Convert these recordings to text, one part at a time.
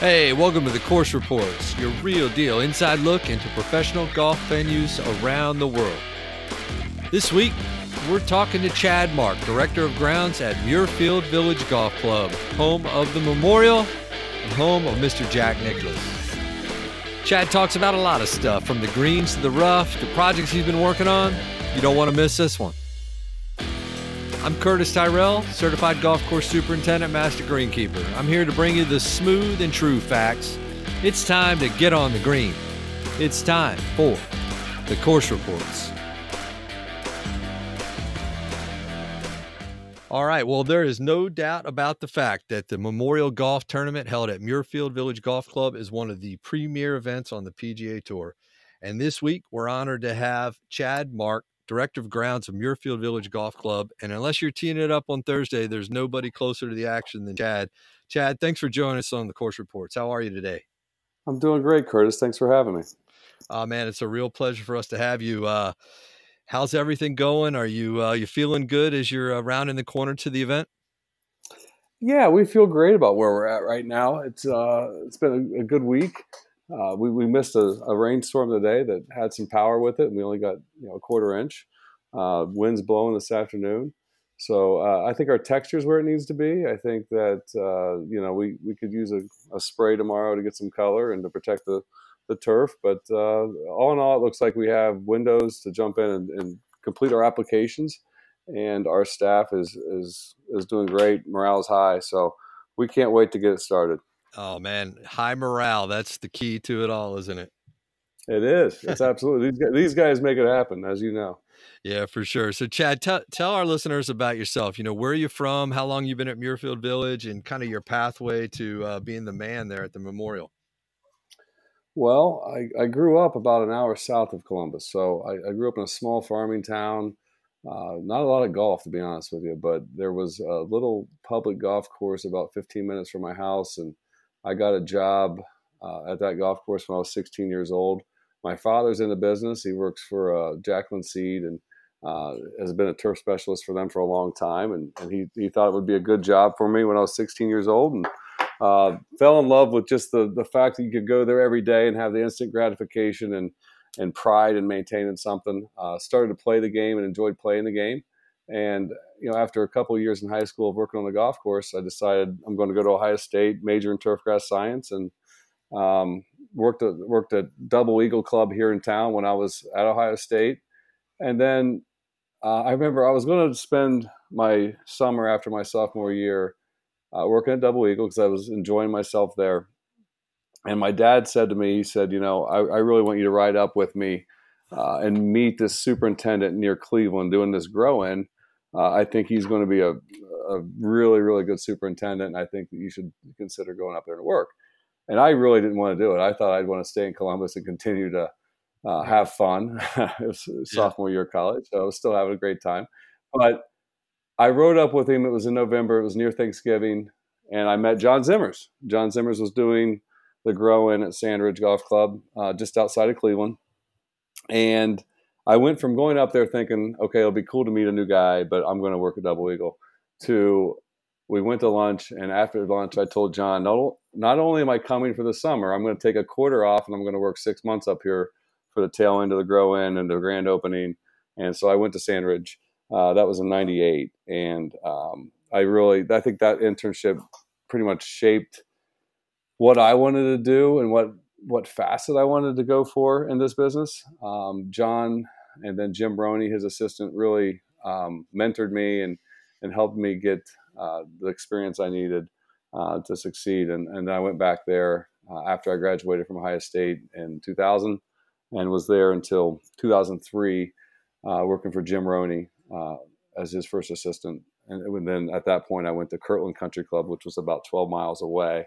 Hey, welcome to the Course Reports, your real deal inside look into professional golf venues around the world. This week, we're talking to Chad Mark, Director of Grounds at Muirfield Village Golf Club, home of the Memorial and home of Mr. Jack Nicklaus. Chad talks about a lot of stuff, from the greens to the rough, to projects he's been working on. You don't want to miss this one. I'm Curtis Tyrrell, certified golf course superintendent, master greenkeeper. I'm here to bring you the smooth and true facts. It's time to get on the green. It's time for the course reports. All right, well, there is no doubt about the fact that the Memorial Golf Tournament held at Muirfield Village Golf Club is one of the premier events on the PGA Tour. And this week, we're honored to have Chad Mark, director of grounds of Muirfield Village Golf Club. And unless you're teeing it up on Thursday, there's nobody closer to the action than Chad. Chad, thanks for joining us on the course reports. How are you today? I'm doing great, Curtis. Thanks for having me. Uh, man, it's a real pleasure for us to have you. Uh, how's everything going? Are you uh, you feeling good as you're around in the corner to the event? Yeah, we feel great about where we're at right now. It's uh, it's been a, a good week. Uh, we, we missed a, a, rainstorm today that had some power with it, and we only got you know a quarter inch. Uh, winds blowing this afternoon, so uh, I think our texture is where it needs to be. I think that uh, you know we, we could use a, a, spray tomorrow to get some color and to protect the the turf. But uh, all in all, it looks like we have windows to jump in and, and complete our applications, and our staff is is is doing great. Morale is high, so we can't wait to get it started. Oh man, high morale. That's the key to it all, isn't it? It is. It's absolutely these guys, these guys make it happen, as you know. Yeah, for sure. So, Chad, t- tell our listeners about yourself. You know, where are you from? How long you've been at Muirfield Village, and kind of your pathway to uh, being the man there at the memorial. Well, I, I, grew up about an hour south of Columbus, so I, I grew up in a small farming town. Uh, not a lot of golf, to be honest with you, but there was a little public golf course about 15 minutes from my house, and I got a job uh, at that golf course when I was 16 years old. My father's in the business. He works for uh, Jacklin Seed and uh, has been a turf specialist for them for a long time. And, and he, he thought it would be a good job for me when I was 16 years old. And uh, fell in love with just the, the fact that you could go there every day and have the instant gratification and, and pride in maintaining something. Uh, started to play the game and enjoyed playing the game. And you know, after a couple years in high school of working on the golf course, I decided I'm going to go to Ohio State, major in turfgrass science, and um, worked at worked at Double Eagle Club here in town when I was at Ohio State. And then uh, I remember I was going to spend my summer after my sophomore year uh, working at Double Eagle because I was enjoying myself there. And my dad said to me, he said, you know, I, I really want you to ride up with me uh, and meet this superintendent near Cleveland doing this grow in uh, I think he's going to be a, a really, really good superintendent. And I think that you should consider going up there to work. And I really didn't want to do it. I thought I'd want to stay in Columbus and continue to uh, have fun. it was sophomore year of college, so I was still having a great time. But I rode up with him. It was in November. It was near Thanksgiving, and I met John Zimmers. John Zimmers was doing the grow in at Sand Ridge Golf Club, uh, just outside of Cleveland, and I went from going up there thinking, okay, it'll be cool to meet a new guy, but I'm going to work at Double Eagle, to we went to lunch, and after lunch, I told John, not, not only am I coming for the summer, I'm going to take a quarter off, and I'm going to work six months up here for the tail end of the grow in and the grand opening. And so I went to Sand Ridge. Uh, that was in '98, and um, I really, I think that internship pretty much shaped what I wanted to do and what what facet I wanted to go for in this business. Um, John and then Jim Roney, his assistant, really um, mentored me and and helped me get uh, the experience I needed uh, to succeed. And and I went back there uh, after I graduated from Ohio State in 2000, and was there until 2003, uh, working for Jim Roney uh, as his first assistant. And then at that point, I went to Kirtland Country Club, which was about 12 miles away,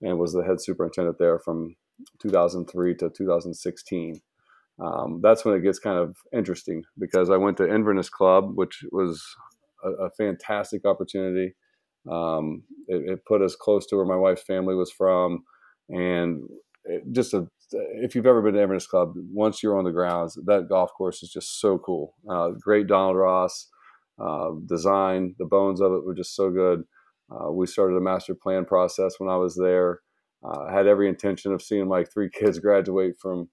and was the head superintendent there from 2003 to 2016 um, that's when it gets kind of interesting because I went to Inverness Club, which was a, a fantastic opportunity. Um, it, it, put us close to where my wife's family was from, and just a, if you've ever been to Inverness Club, once you're on the grounds, that golf course is just so cool. Uh, great Donald Ross uh, design, the bones of it were just so good. Uh, we started a master plan process when I was there. uh, had every intention of seeing my three kids graduate from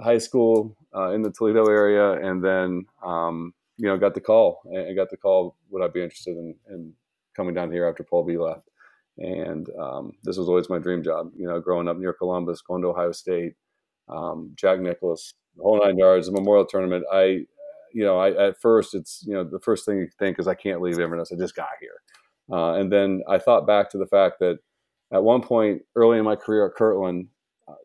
high school uh, in the Toledo area, and then um, you know got the call and got the call would I be interested in, in coming down here after Paul B left, and um, this was always my dream job. You know, growing up near Columbus, going to Ohio State, um, Jack Nicklaus, the whole nine yards, the Memorial Tournament. I, you know, I at first it's you know the first thing you think is I can't leave Inverness. I just got here, uh, and then I thought back to the fact that at one point early in my career at Kirtland,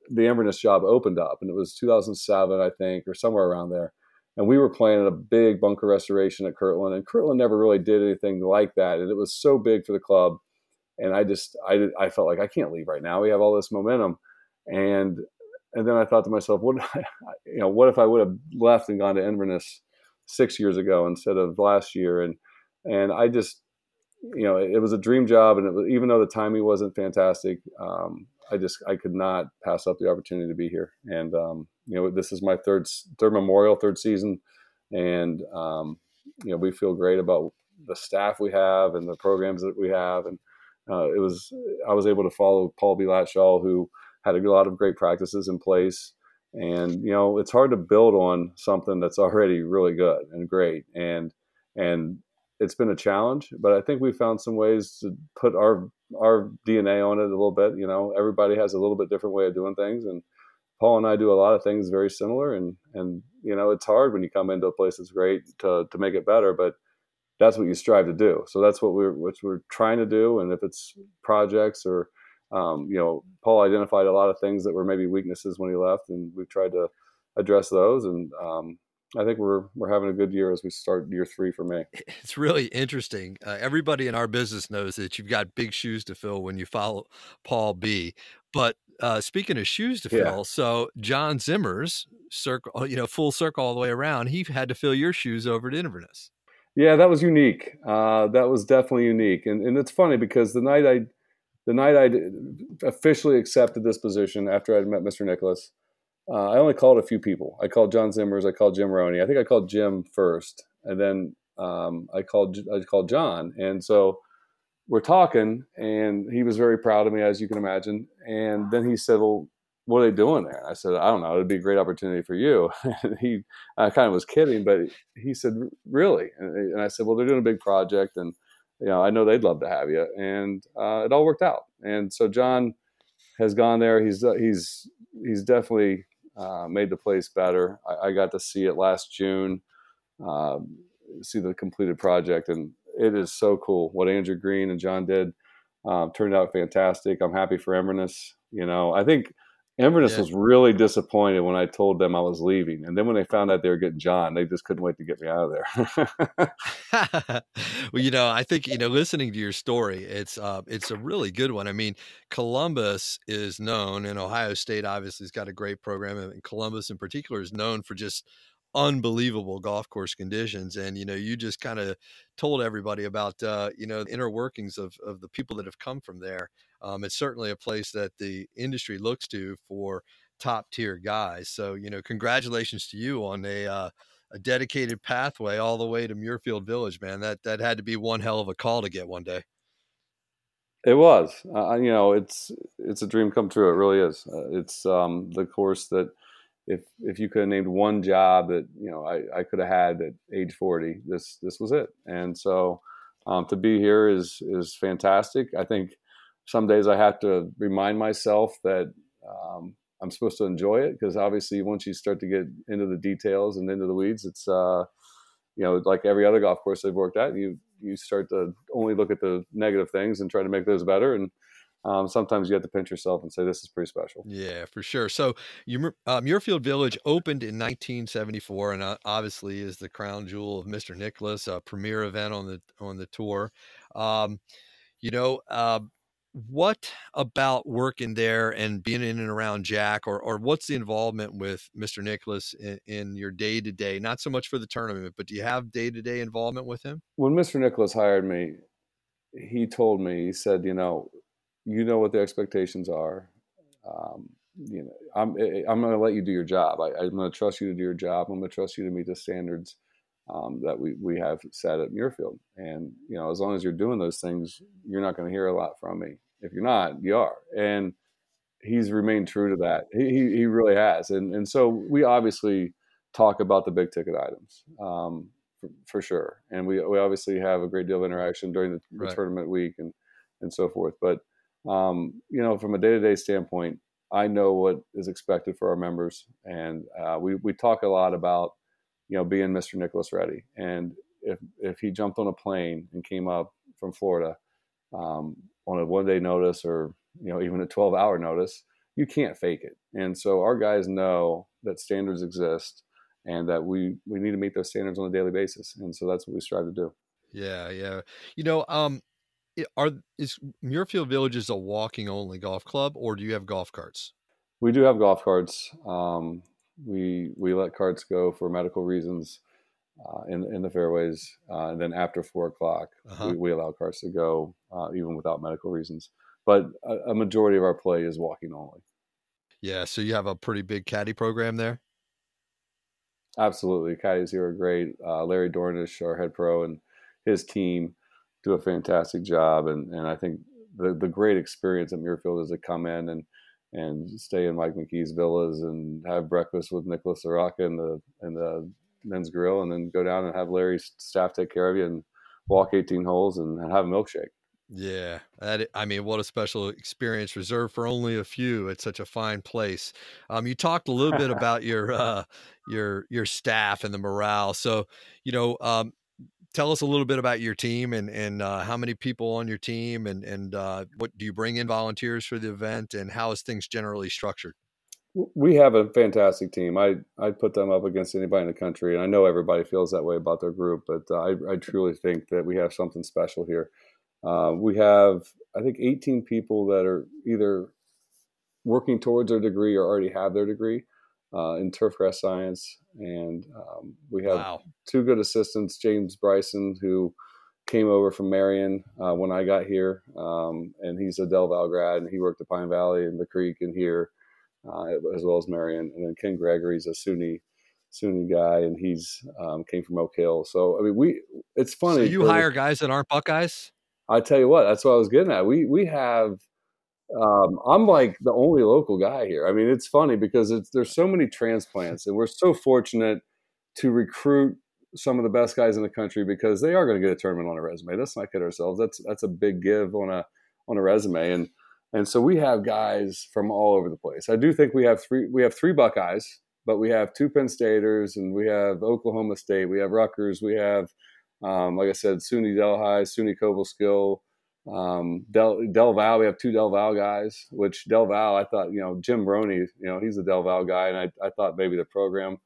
the Inverness job opened up, and it was 2007, I think, or somewhere around there. And we were playing a big bunker restoration at Kirtland, and Kirtland never really did anything like that, and it was so big for the club. And I just, I, I felt like I can't leave right now. We have all this momentum, and and then I thought to myself, what, you know, what if I would have left and gone to Inverness six years ago instead of last year? And and I just you know, it, was a dream job, and it was, even though the timing wasn't fantastic, um, I just I could not pass up the opportunity to be here. And um, you know, this is my third third Memorial, third season, and um, you know, we feel great about the staff we have and the programs that we have. And uh, it was I was able to follow Paul B. Latshaw, who had a lot of great practices in place. And you know, it's hard to build on something that's already really good and great. And and it's been a challenge, but I think we found some ways to put our our DNA on it a little bit. You know, everybody has a little bit different way of doing things, and Paul and I do a lot of things very similar. And and you know, it's hard when you come into a place that's great to to make it better, but that's what you strive to do. So that's what we're what we're trying to do. And if it's projects or um, you know, Paul identified a lot of things that were maybe weaknesses when he left, and we've tried to address those. And um, I think we're we're having a good year as we start year three for me. It's really interesting. Uh, everybody in our business knows that you've got big shoes to fill when you follow Paul B. But uh, speaking of shoes to fill, yeah. so John Zimmer's circle, uh, you know, full circle all the way around. He had to fill your shoes over at Inverness. Yeah, that was unique. Uh, that was definitely unique, and and it's funny because the night I, the night I officially accepted this position after I'd met Mr. Nicklaus uh, I only called a few people. I called John Zimmers. I called Jim Roney. I think I called Jim first, and then um, I called I called John. And so we're talking, and he was very proud of me, as you can imagine. And then he said, "Well, what are they doing there?" I said, "I don't know. It'd be a great opportunity for you." and he, I kind of was kidding, but he said, "Really?" And I said, "Well, they're doing a big project, and you know, I know they'd love to have you." And uh, it all worked out. And so John has gone there. He's uh, he's he's definitely uh, made the place better. I, I, got to see it last June, uh, see the completed project, and it is so cool what Andrew Green and John did. Um, turned out fantastic. I'm happy for Inverness. You know, I think Inverness yeah. was really disappointed when I told them I was leaving, and then when they found out they were getting John, they just couldn't wait to get me out of there. well, you know, I think you know, listening to your story, it's uh, it's a really good one. I mean, Columbus is known, and Ohio State obviously has got a great program, and Columbus in particular is known for just unbelievable golf course conditions and you know you just kind of told everybody about uh, you know the inner workings of, of the people that have come from there um, it's certainly a place that the industry looks to for top tier guys so you know congratulations to you on a uh, a dedicated pathway all the way to Muirfield Village man that that had to be one hell of a call to get one day. It was uh, you know it's it's a dream come true it really is uh, it's um, the course that if if you could have named one job that you know I, I could have had at age 40 this this was it and so um, to be here is is fantastic i think some days i have to remind myself that um, i'm supposed to enjoy it because obviously once you start to get into the details and into the weeds it's uh, you know like every other golf course i've worked at you you start to only look at the negative things and try to make those better and um, sometimes you have to pinch yourself and say this is pretty special. Yeah, for sure. So you, uh, Muirfield Village opened in 1974, and uh, obviously is the crown jewel of Mr. Nicklaus, a premier event on the on the tour. Um, you know, uh, what about working there and being in and around Jack, or or what's the involvement with Mr. Nicklaus in, in your day to day? Not so much for the tournament, but do you have day to day involvement with him? When Mr. Nicklaus hired me, he told me he said, you know you know what the expectations are. Um, you know, I'm eh, I'm going to let you do your job. I, am going to trust you to do your job. I'm going to trust you to meet the standards um, that we we have set at Muirfield. And you know, as long as you're doing those things, you're not going to hear a lot from me. If you're not, you are. And he's remained true to that. He, he, really has. And, and so we obviously talk about the big ticket items um, for, for, sure. And we, we obviously have a great deal of interaction during the, the right. tournament week and, and so forth. But, um, you know, from a day to day standpoint, I know what is expected for our members. And uh, we, we talk a lot about, you know, being Mr. Nicklaus ready. And if, if he jumped on a plane and came up from Florida um, on a one day notice or you know even a 12 hour notice you can't fake it. And so our guys know that standards exist and that we we need to meet those standards on a daily basis. And so that's what we strive to do. Yeah yeah. You know um are is muirfield villages a walking only golf club or do you have golf carts? We do have golf carts. Um, we we let carts go for medical reasons uh, in in the fairways, uh, and then after four o'clock, uh-huh. we, we, allow cars to go uh, even without medical reasons. But a, a, majority of our play is walking only. Yeah, so you have a pretty big caddy program there. Absolutely, caddies here are great. Uh, Larry Dornisch, our head pro, and his team do a fantastic job. And and I think the the great experience at Muirfield is to come in and and stay in Mike McKee's villas and have breakfast with Nicholas Araka and the in the men's grill and then go down and have Larry's staff take care of you and walk 18 holes and have a milkshake. Yeah, that I mean, what a special experience reserved for only a few. It's such a fine place. Um, you talked a little bit about your uh, your your staff and the morale. So, you know, um, tell us a little bit about your team and and uh, how many people on your team and and uh, what do you bring in volunteers for the event and how is things generally structured? We have a fantastic team. I I put them up against anybody in the country, and I know everybody feels that way about their group, but uh, I I truly think that we have something special here. Uh, we have I think 18 people that are either working towards their degree or already have their degree uh, in turfgrass science, and um, we have wow. two good assistants, James Bryson, who came over from Marion uh, when I got here, um, and he's a Del Val grad, and he worked at Pine Valley and the Creek and here uh, as well as Marion. And then Ken Gregory's a SUNY SUNY guy, and he's um, came from Oak Hill. So I mean, we it's funny. So you hire guys that aren't Buckeyes. I tell you what, that's what I was getting at. We we have. Um, I'm like the only local guy here. I mean, it's funny because it's there's so many transplants, and we're so fortunate to recruit some of the best guys in the country because they are going to get a tournament on a resume. Let's not kid ourselves. That's that's a big give on a on a resume, and and so we have guys from all over the place. I do think we have three we have three Buckeyes, but we have two Penn Staters and we have Oklahoma State, we have Rutgers, we have um, like I said, SUNY Delhi, SUNY Cobleskill, um, Del, Del Val. We have two Del Val guys, which Del Val, I thought, you know, Jim Roney, you know, he's a Del Val guy, and I, I thought maybe the program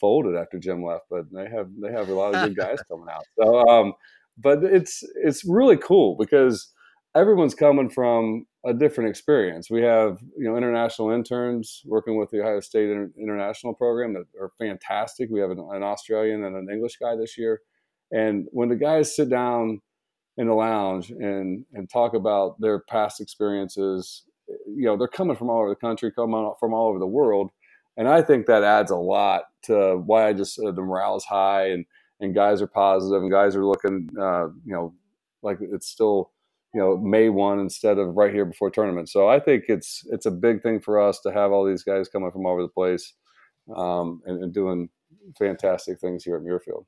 folded after Jim left, but they have they have a lot of good guys coming out. So, um, but it's it's really cool because everyone's coming from a different experience. We have you know international interns working with the Ohio State Inter- International Program that are fantastic. We have an, an, Australian and an English guy this year, and when the guys sit down in the lounge and and talk about their past experiences, you know they're coming from all over the country, coming from all over the world, and I think that adds a lot to why I just uh, the morale is high and and guys are positive and guys are looking uh, you know like it's still you know May one instead of right here before tournament. So I think it's it's a big thing for us to have all these guys coming from all over the place um, and, and, doing fantastic things here at Muirfield.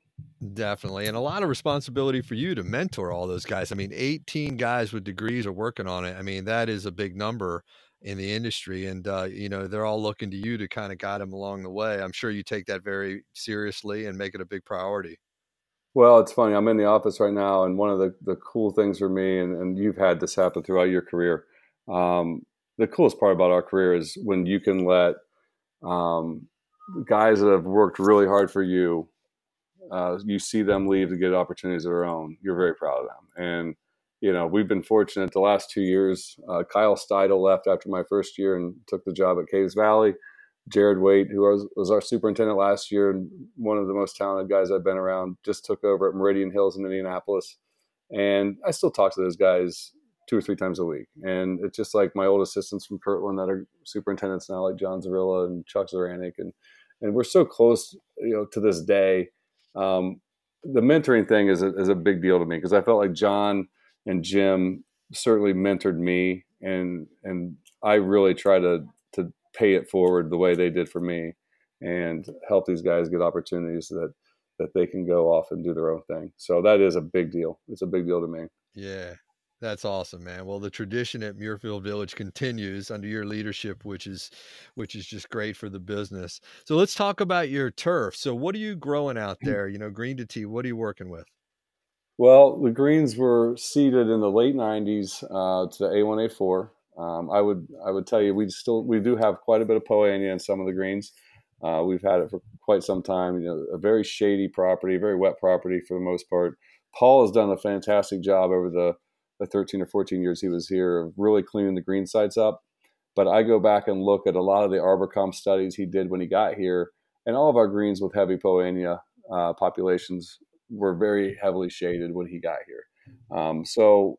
Definitely, and a lot of responsibility for you to mentor all those guys. I mean, eighteen guys with degrees are working on it. I mean, that is a big number in the industry, and uh, you know they're all looking to you to kind of guide them along the way. I'm sure you take that very seriously and make it a big priority. Well, it's funny. I'm in the office right now, and one of the, the cool things for me, and, and you've had this happen throughout your career. Um, the coolest part about our career is when you can let um, guys that have worked really hard for you, uh, you see them leave to get opportunities of their own. You're very proud of them. And, you know, we've been fortunate the last two years. Uh, Kyle Steidel left after my first year and took the job at Caves Valley. Jared Waite, who was, was our superintendent last year and one of the most talented guys I've been around, just took over at Meridian Hills in Indianapolis. And I still talk to those guys two or three times a week. And it's just like my old assistants from Kirtland that are superintendents now, like John Zavilla and Chuck Zaranik. And, and we're so close, you know, to this day. Um, the mentoring thing is a, is a big deal to me because I felt like John and Jim certainly mentored me and and I really try to pay it forward the way they did for me, and help these guys get opportunities that that they can go off and do their own thing. So that is a big deal. It's a big deal to me. Yeah. That's awesome, man. Well, the tradition at Muirfield Village continues under your leadership, which is which is just great for the business. So let's talk about your turf. So what are you growing out mm. there? You know, green to tea. What are you working with? Well, the greens were seeded in the late '90s uh, to the A1A4. Um, I would I would tell you we still we do have quite a bit of Poa annua in some of the greens. Uh, we've had it for quite some time. You know, a very shady property, very wet property for the most part. Paul has done a fantastic job over the, the 13 or 14 years he was here of really cleaning the green sites up. But I go back and look at a lot of the ArborCom studies he did when he got here, and all of our greens with heavy Poa annua uh, populations were very heavily shaded when he got here. Um, so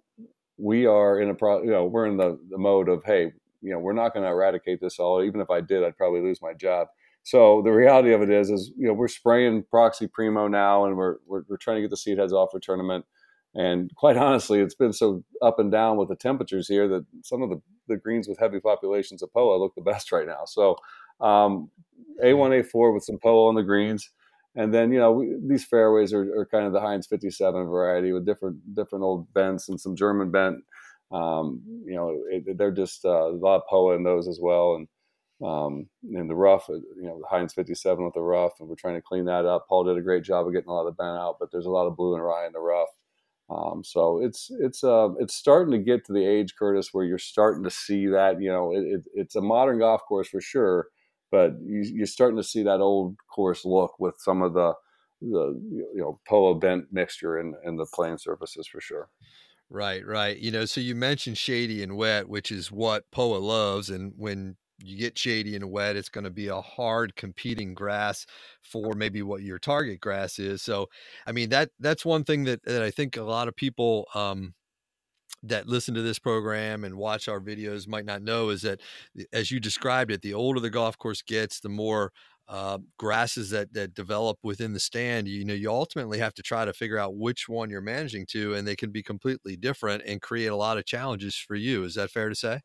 we are in a pro, you know, we're in the, the mode of, hey, you know, we're not going to eradicate this all. Even if I did, I'd probably lose my job. So the reality of it is, is you know we're spraying Proxy Primo now, and we're, we're, we're trying to get the seed heads off for tournament. And quite honestly, it's been so up and down with the temperatures here that some of the, the greens with heavy populations of POA look the best right now. So um, A1, A4 with some POA on the greens. And then, you know, we, these fairways are, are, kind of the Heinz 57 variety with different different old bents and some German bent. Um, you know, it, they're just uh, a lot of POA in those as well. And um, in the rough, uh, you know, Heinz 57 with the rough, and we're trying to clean that up. Paul did a great job of getting a lot of bent out, but there's a lot of blue and rye in the rough. Um, so it's it's uh, it's starting to get to the age, Curtis, where you're starting to see that. You know, it, it, it's a modern golf course for sure, but you, are starting to see that old course look with some of the the you know POA bent mixture in, in the playing surfaces for sure. Right, right. You know, so you mentioned shady and wet, which is what POA loves, and when you get shady and wet, it's going to be a hard competing grass for maybe what your target grass is. So, I mean that that's one thing that that I think a lot of people um, that listen to this program and watch our videos might not know is that, as you described it, the older the golf course gets, the more uh, grasses that that develop within the stand. You know, you ultimately have to try to figure out which one you're managing to, and they can be completely different and create a lot of challenges for you. Is that fair to say?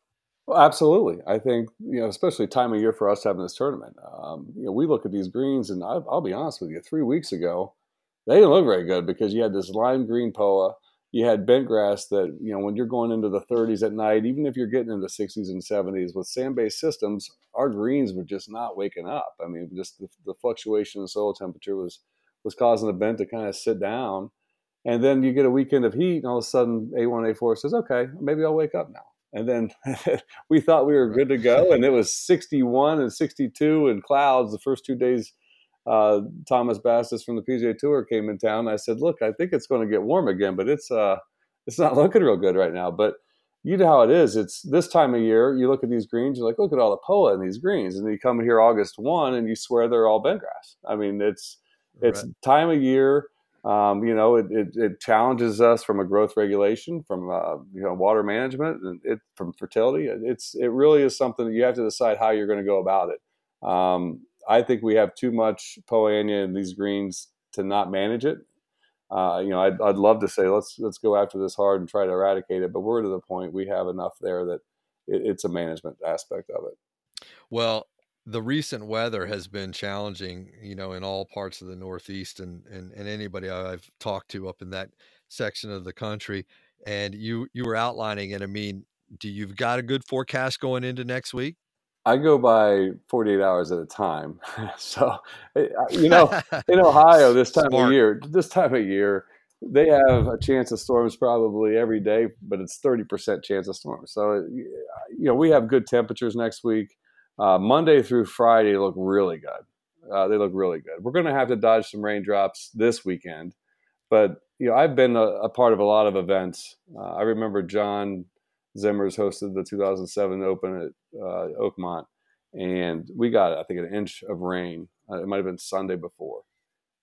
Well, absolutely. I think you know, especially time of year for us having this tournament. Um, you know, we look at these greens, and I'll, I'll, be honest with you. Three weeks ago, they didn't look very good because you had this lime green poa, you had bent grass that you know when you're going into the 30s at night, even if you're getting into 60s and 70s with sand-based systems, our greens were just not waking up. I mean, just the, the fluctuation in soil temperature was was causing the bent to kind of sit down. And then you get a weekend of heat, and all of a sudden, A1, A4 says, "Okay, maybe I'll wake up now." and then we thought we were good to go and it was 61 and 62 and clouds the first two days uh, thomas bastis from the pga tour came in town i said look i think it's going to get warm again but it's uh it's not looking real good right now but you know how it is it's this time of year you look at these greens you're like look at all the poa in these greens and then you come here august 1 and you swear they're all bent grass i mean it's it's right. time of year um, you know, it, it, it, challenges us from a growth regulation, from uh, you know water management, and it from fertility. It's it really is something that you have to decide how you're going to go about it. Um, I think we have too much Poa annua in these greens to not manage it. Uh, you know, I'd, I'd love to say let's let's go after this hard and try to eradicate it, but we're to the point we have enough there that it, it's a management aspect of it. Well, the recent weather has been challenging, you know, in all parts of the Northeast and, and, and anybody I've talked to up in that section of the country. And you, you were outlining it. I mean, do you've got a good forecast going into next week? I go by 48 hours at a time. so, eh, you know, in Ohio, this time Smart. of year, this time of year, they have a chance of storms probably every day, but it's 30% chance of storms. So, you know, we have good temperatures next week. Uh, Monday through Friday look really good. Uh, they look really good. We're going to have to dodge some raindrops this weekend, but you know I've been a, a part of a lot of events. Uh, I remember John Zimmers hosted the 2007 Open at uh, Oakmont, and we got I think an inch of rain. Uh, it might have been Sunday before,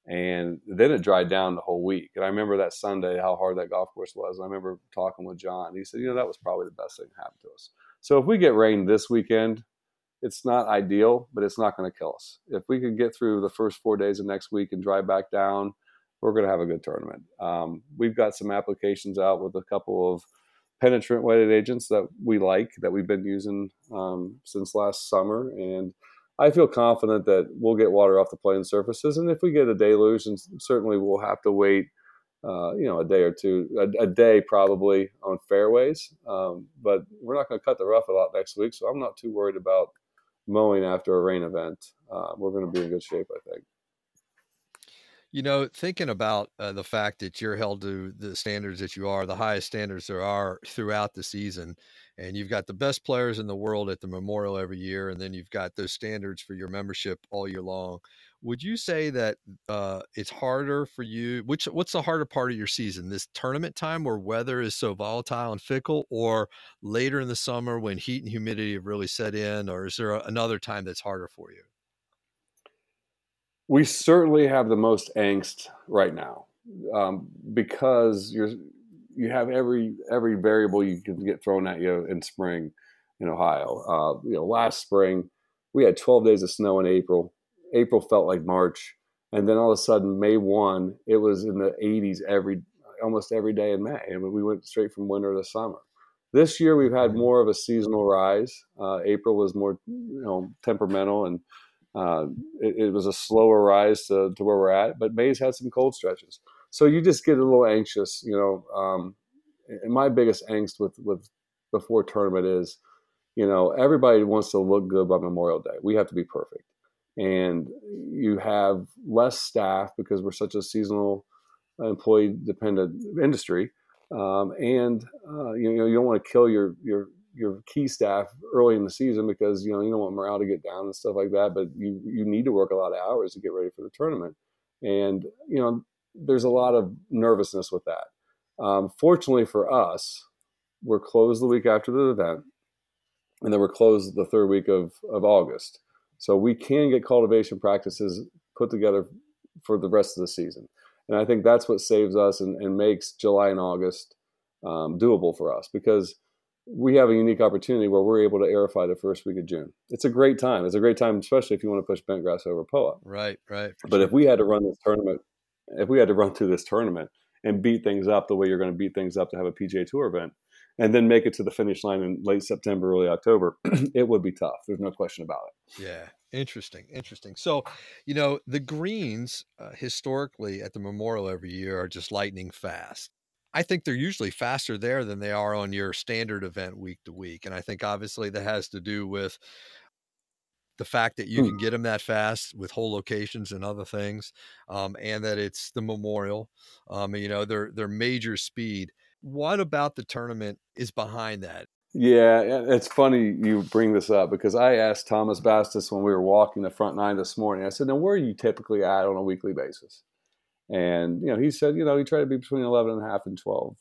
and then it dried down the whole week. And I remember that Sunday how hard that golf course was. And I remember talking with John. He said, you know, that was probably the best thing that happened to us. So if we get rain this weekend, it's not ideal, but it's not going to kill us. If we could get through the first four days of next week and drive back down, we're going to have a good tournament. Um, we've got some applications out with a couple of penetrant wetting agents that we like that we've been using um, since last summer, and I feel confident that we'll get water off the playing surfaces. And if we get a deluge, and certainly we'll have to wait, uh, you know, a day or two, a, a day probably on fairways. Um, but we're not going to cut the rough a lot next week, so I'm not too worried about mowing after a rain event. Uh, we're going to be in good shape, I think. You know, thinking about uh, the fact that you're held to the standards that you are, the highest standards there are throughout the season, and you've got the best players in the world at the Memorial every year, and then you've got those standards for your membership all year long. Would you say that uh, it's harder for you? Which what's the harder part of your season? This tournament time where weather is so volatile and fickle, or later in the summer when heat and humidity have really set in, or is there another time that's harder for you? We certainly have the most angst right now um, because you're you have every every variable you can get thrown at you in spring in Ohio. Uh, you know, last spring we had 12 days of snow in April. April felt like March, and then all of a sudden May one, it was in the 80s every almost every day in May, I and we went straight from winter to summer. This year we've had more of a seasonal rise. Uh, April was more you know temperamental and uh, it, it, was a slower rise to, to, where we're at, but May's had some cold stretches. So you just get a little anxious, you know. Um, and my biggest angst with with before tournament is, you know, everybody wants to look good by Memorial Day. We have to be perfect, and you have less staff because we're such a seasonal, employee dependent industry, um, and uh, you know you don't want to kill your your your key staff early in the season because you know you don't want morale to get down and stuff like that. But you you need to work a lot of hours to get ready for the tournament, and you know there's a lot of nervousness with that. Um, fortunately for us, we're closed the week after the event, and then we're closed the third week of of August. So we can get cultivation practices put together for the rest of the season. And I think that's what saves us and, and makes July and August um, doable for us because we have a unique opportunity where we're able to aerify the first week of June. It's a great time. It's a great time, especially if you want to push bentgrass over POA. Right, right. But sure. if we had to run this tournament, if we had to run through this tournament and beat things up the way you're going to beat things up to have a PGA Tour event, and then make it to the finish line in late September, early October, it would be tough. There's no question about it. Yeah, interesting, interesting. So, you know, the greens uh, historically at the Memorial every year are just lightning fast. I think they're usually faster there than they are on your standard event week to week. And I think obviously that has to do with the fact that you hmm. can get them that fast with hole locations and other things, um, and that it's the Memorial. Um, you know, their their major speed. What about the tournament is behind that? Yeah, it's funny you bring this up because I asked Thomas Bastis when we were walking the front nine this morning. I said, "Now, where are you typically at on a weekly basis?" And, you know, he said, you know, he tried to be between 11 and a half and 12,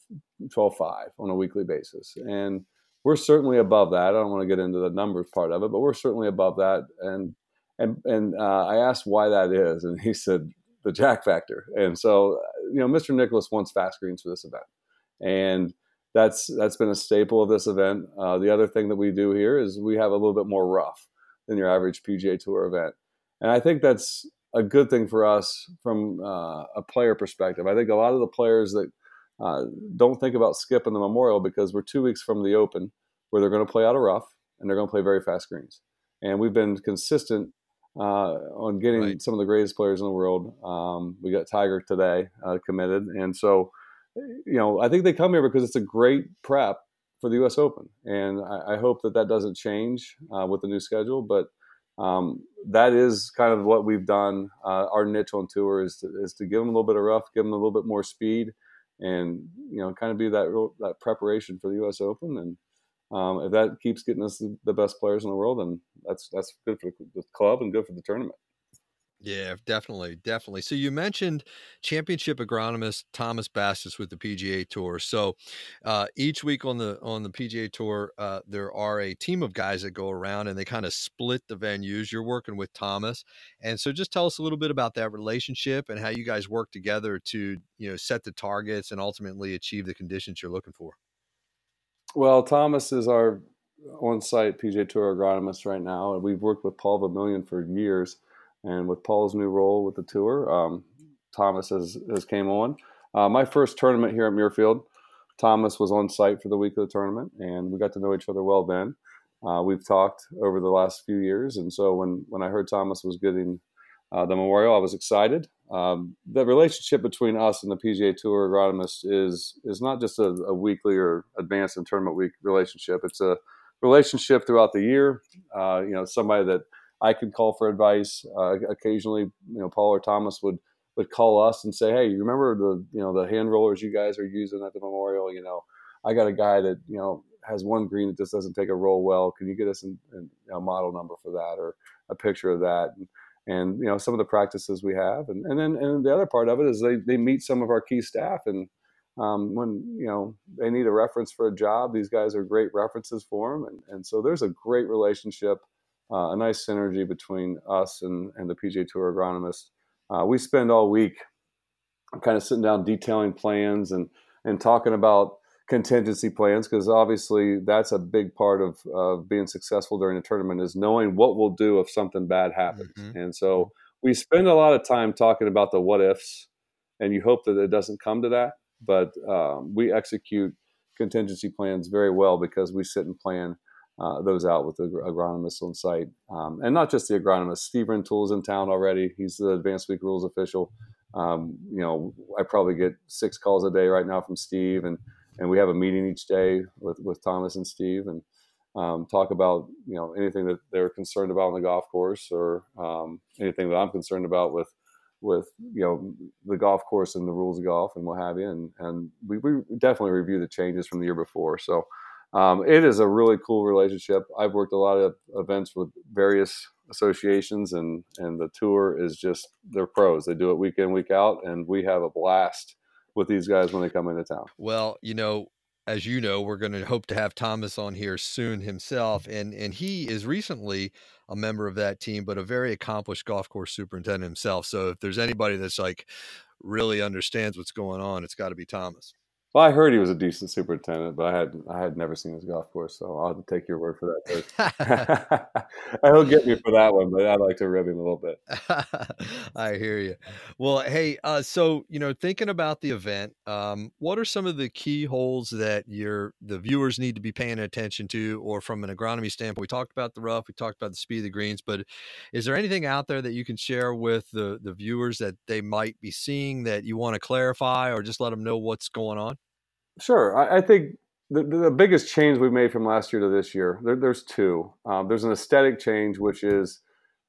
12, 5 on a weekly basis. And we're certainly above that. I don't want to get into the numbers part of it, but we're certainly above that. And, and, and uh, I asked why that is. And he said, the jack factor. And so, you know, Mr. Nicklaus wants fast greens for this event. And that's, that's been a staple of this event. Uh, the other thing that we do here is we have a little bit more rough than your average PGA Tour event. And I think that's a good thing for us from uh, a player perspective. I think a lot of the players that uh, don't think about skipping the Memorial because we're two weeks from the Open, where they're going to play out of rough and they're going to play very fast greens. And we've been consistent uh, on getting right. some of the greatest players in the world. Um, we got Tiger today uh, committed, and so you know I think they come here because it's a great prep for the U.S. Open, and I, I hope that that doesn't change uh, with the new schedule, but um, that is kind of what we've done. Uh, our niche on tour is to, is to give them a little bit of rough, give them a little bit more speed, and you know, kind of be that real, that preparation for the U.S. Open. And um, if that keeps getting us the best players in the world, then that's that's good for the club and good for the tournament. Yeah, definitely, definitely. So you mentioned championship agronomist Thomas Bastis with the PGA Tour. So uh, each week on the on the PGA Tour, uh, there are a team of guys that go around and they kind of split the venues. You're working with Thomas, and so just tell us a little bit about that relationship and how you guys work together to you know set the targets and ultimately achieve the conditions you're looking for. Well, Thomas is our on-site PGA Tour agronomist right now, and we've worked with Paul Vermeulen for years and with Paul's new role with the tour, um, Thomas has, has came on. Uh, my first tournament here at Muirfield Thomas was on site for the week of the tournament, and we got to know each other well then. Uh, we've talked over the last few years, and so when when I heard Thomas was getting uh, the memorial, I was excited. Um, the relationship between us and the PGA Tour agronomist is is not just a, a weekly or advanced and tournament week relationship. It's a relationship throughout the year. Uh, you know, somebody that I could call for advice. Uh, occasionally, you know, Paul or Thomas would would call us and say, "Hey, you remember the you know the hand rollers you guys are using at the memorial? You know, I got a guy that you know has one green that just doesn't take a roll well. Can you get us a model number for that or a picture of that?" And, and, you know some of the practices we have, and, and then and the other part of it is they they meet some of our key staff and. Um, when you know they need a reference for a job, these guys are great references for them, and, and so there's a great relationship uh, a nice synergy between us and, and the PGA Tour agronomist. Uh, we spend all week kind of sitting down detailing plans and, and talking about contingency plans because obviously that's a big part of, of being successful during a tournament is knowing what we'll do if something bad happens. Mm-hmm. And so mm-hmm. we spend a lot of time talking about the what ifs, and you hope that it doesn't come to that. But um, we execute contingency plans very well because we sit and plan uh, those out with the agronomist on site. Um, and not just the agronomist, Steve Rintoul's in town already. He's the Advanced Week Rules official. Um, you know, I probably get six calls a day right now from Steve, and and we have a meeting each day with with Thomas and Steve, and um, talk about you know anything that they're concerned about on the golf course, or um, anything that I'm concerned about with with you know the golf course and the rules of golf and what have you, and and we, we definitely review the changes from the year before. So um, it is a really cool relationship. I've worked a lot of events with various associations, and and the tour is just they're pros. They do it week in week out, and we have a blast with these guys when they come into town. Well, you know, as you know, we're going to hope to have Thomas on here soon himself, and and he is recently a member of that team, but a very accomplished golf course superintendent himself. So if there's anybody that's like really understands what's going on, it's got to be Thomas. Well, I heard he was a decent superintendent, but I had I had never seen his golf course, so I'll have to take your word for that. He'll get me for that one, but I'd like to rib him a little bit. I hear you. Well, hey, uh, so you know, thinking about the event, um, what are some of the key holes that your the viewers need to be paying attention to, or from an agronomy standpoint? We talked about the rough, we talked about the speed of the greens, but is there anything out there that you can share with the the viewers that they might be seeing that you want to clarify, or just let them know what's going on? Sure. I, I think the, the, biggest change we've made from last year to this year, there, there's two. Um, there's an aesthetic change, which is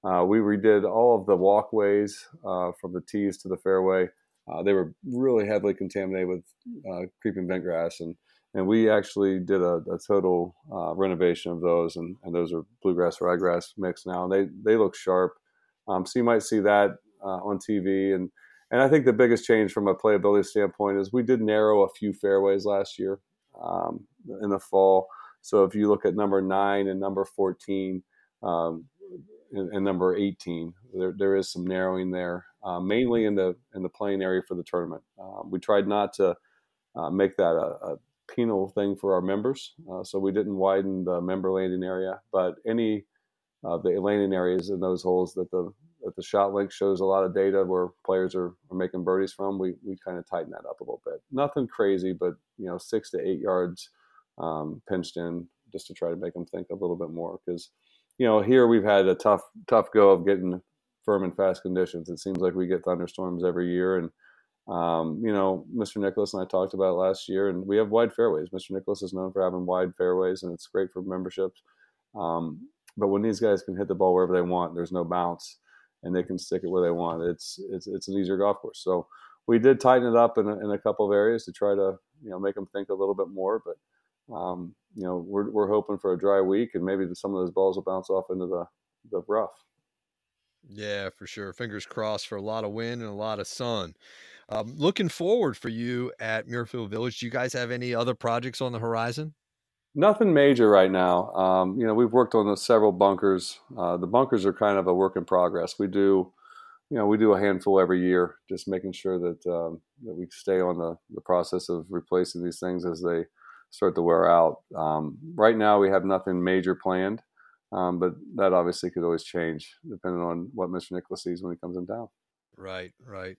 uh, we redid all of the walkways uh, from the tees to the fairway. Uh, they were really heavily contaminated with uh, creeping bent grass, and and we actually did a, a total uh, renovation of those, and, and those are bluegrass ryegrass mix now, and they they look sharp. Um, so you might see that uh, on TV, and and I think the biggest change from a playability standpoint is we did narrow a few fairways last year um, in the fall. So if you look at number nine and number 14 um, and, and, number 18, there, there is some narrowing there, uh, mainly in the in the playing area for the tournament. Um, we tried not to uh, make that a, a, penal thing for our members, uh, so we didn't widen the member landing area. But any of the landing areas in those holes that the the ShotLink shows a lot of data where players are, are making birdies from, we, we kind of tighten that up a little bit. Nothing crazy, but you know, six to eight yards um, pinched in just to try to make them think a little bit more. Because you know, here we've had a tough tough go of getting firm and fast conditions. It seems like we get thunderstorms every year, and um, you know, Mr. Nicklaus and I talked about last year, and we have wide fairways. Mr. Nicklaus is known for having wide fairways, and it's great for memberships. Um, but when these guys can hit the ball wherever they want, there's no bounce and they can stick it where they want. It's it's it's an easier golf course. So we did tighten it up in a, in a couple of areas to try to you know make them think a little bit more. But um, you know we're we're hoping for a dry week and maybe some of those balls will bounce off into the the rough. Yeah, for sure. Fingers crossed for a lot of wind and a lot of sun. Um, looking forward for you at Muirfield Village. Do you guys have any other projects on the horizon? Nothing major right now. Um, you know, we've worked on the several bunkers. Uh, the bunkers are kind of a work in progress. We do, you know, we do a handful every year, just making sure that um, that we stay on the, the process of replacing these things as they start to wear out. Um, right now, we have nothing major planned, um, but that obviously could always change depending on what Mr. Nicklaus sees when he comes in town. Right, right.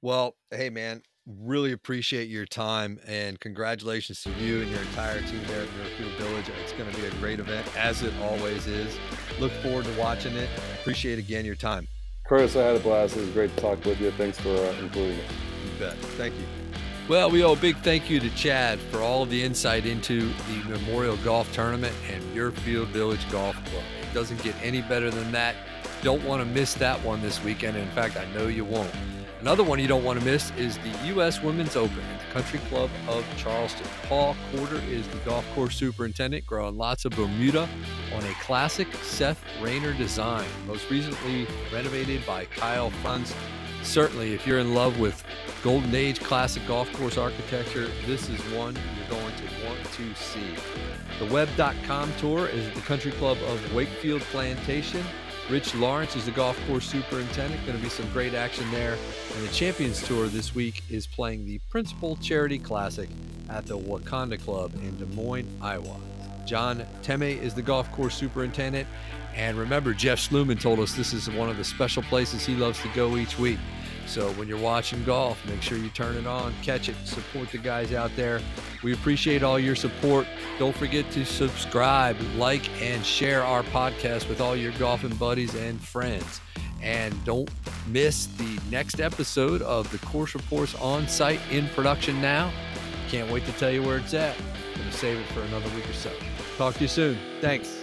Well, hey man, really appreciate your time and congratulations to you and your entire team there at Muirfield Village. It's going to be a great event, as it always is. Look forward to watching it. Appreciate again your time. Curtis, I had a blast. It was great to talk with you. Thanks for uh, including me. You bet. Thank you. Well, we owe a big thank you to Chad for all of the insight into the Memorial Golf Tournament and Muirfield Village Golf Club. It doesn't get any better than that. Don't want to miss that one this weekend. In fact, I know you won't. Another one you don't want to miss is the U.S. Women's Open at the Country Club of Charleston. Paul Quarter is the golf course superintendent, growing lots of Bermuda on a classic Seth Raynor design, most recently renovated by Kyle Franz. Certainly, if you're in love with Golden Age classic golf course architecture, this is one you're going to want to see. The Web.com tour is at the Country Club of Wakefield Plantation. Rich Lawrence is the golf course superintendent. Going to be some great action there. And the Champions Tour this week is playing the Principal Charity Classic at the Wakonda Club in Des Moines, Iowa. John Teme is the golf course superintendent. And remember, Jeff Sluman told us this is one of the special places he loves to go each week. So when you're watching golf, make sure you turn it on, catch it, support the guys out there. We appreciate all your support. Don't forget to subscribe, like, and share our podcast with all your golfing buddies and friends. And don't miss the next episode of the Course Reports on site in production now. Can't wait to tell you where it's at. To save it for another week or so. Talk to you soon. Thanks.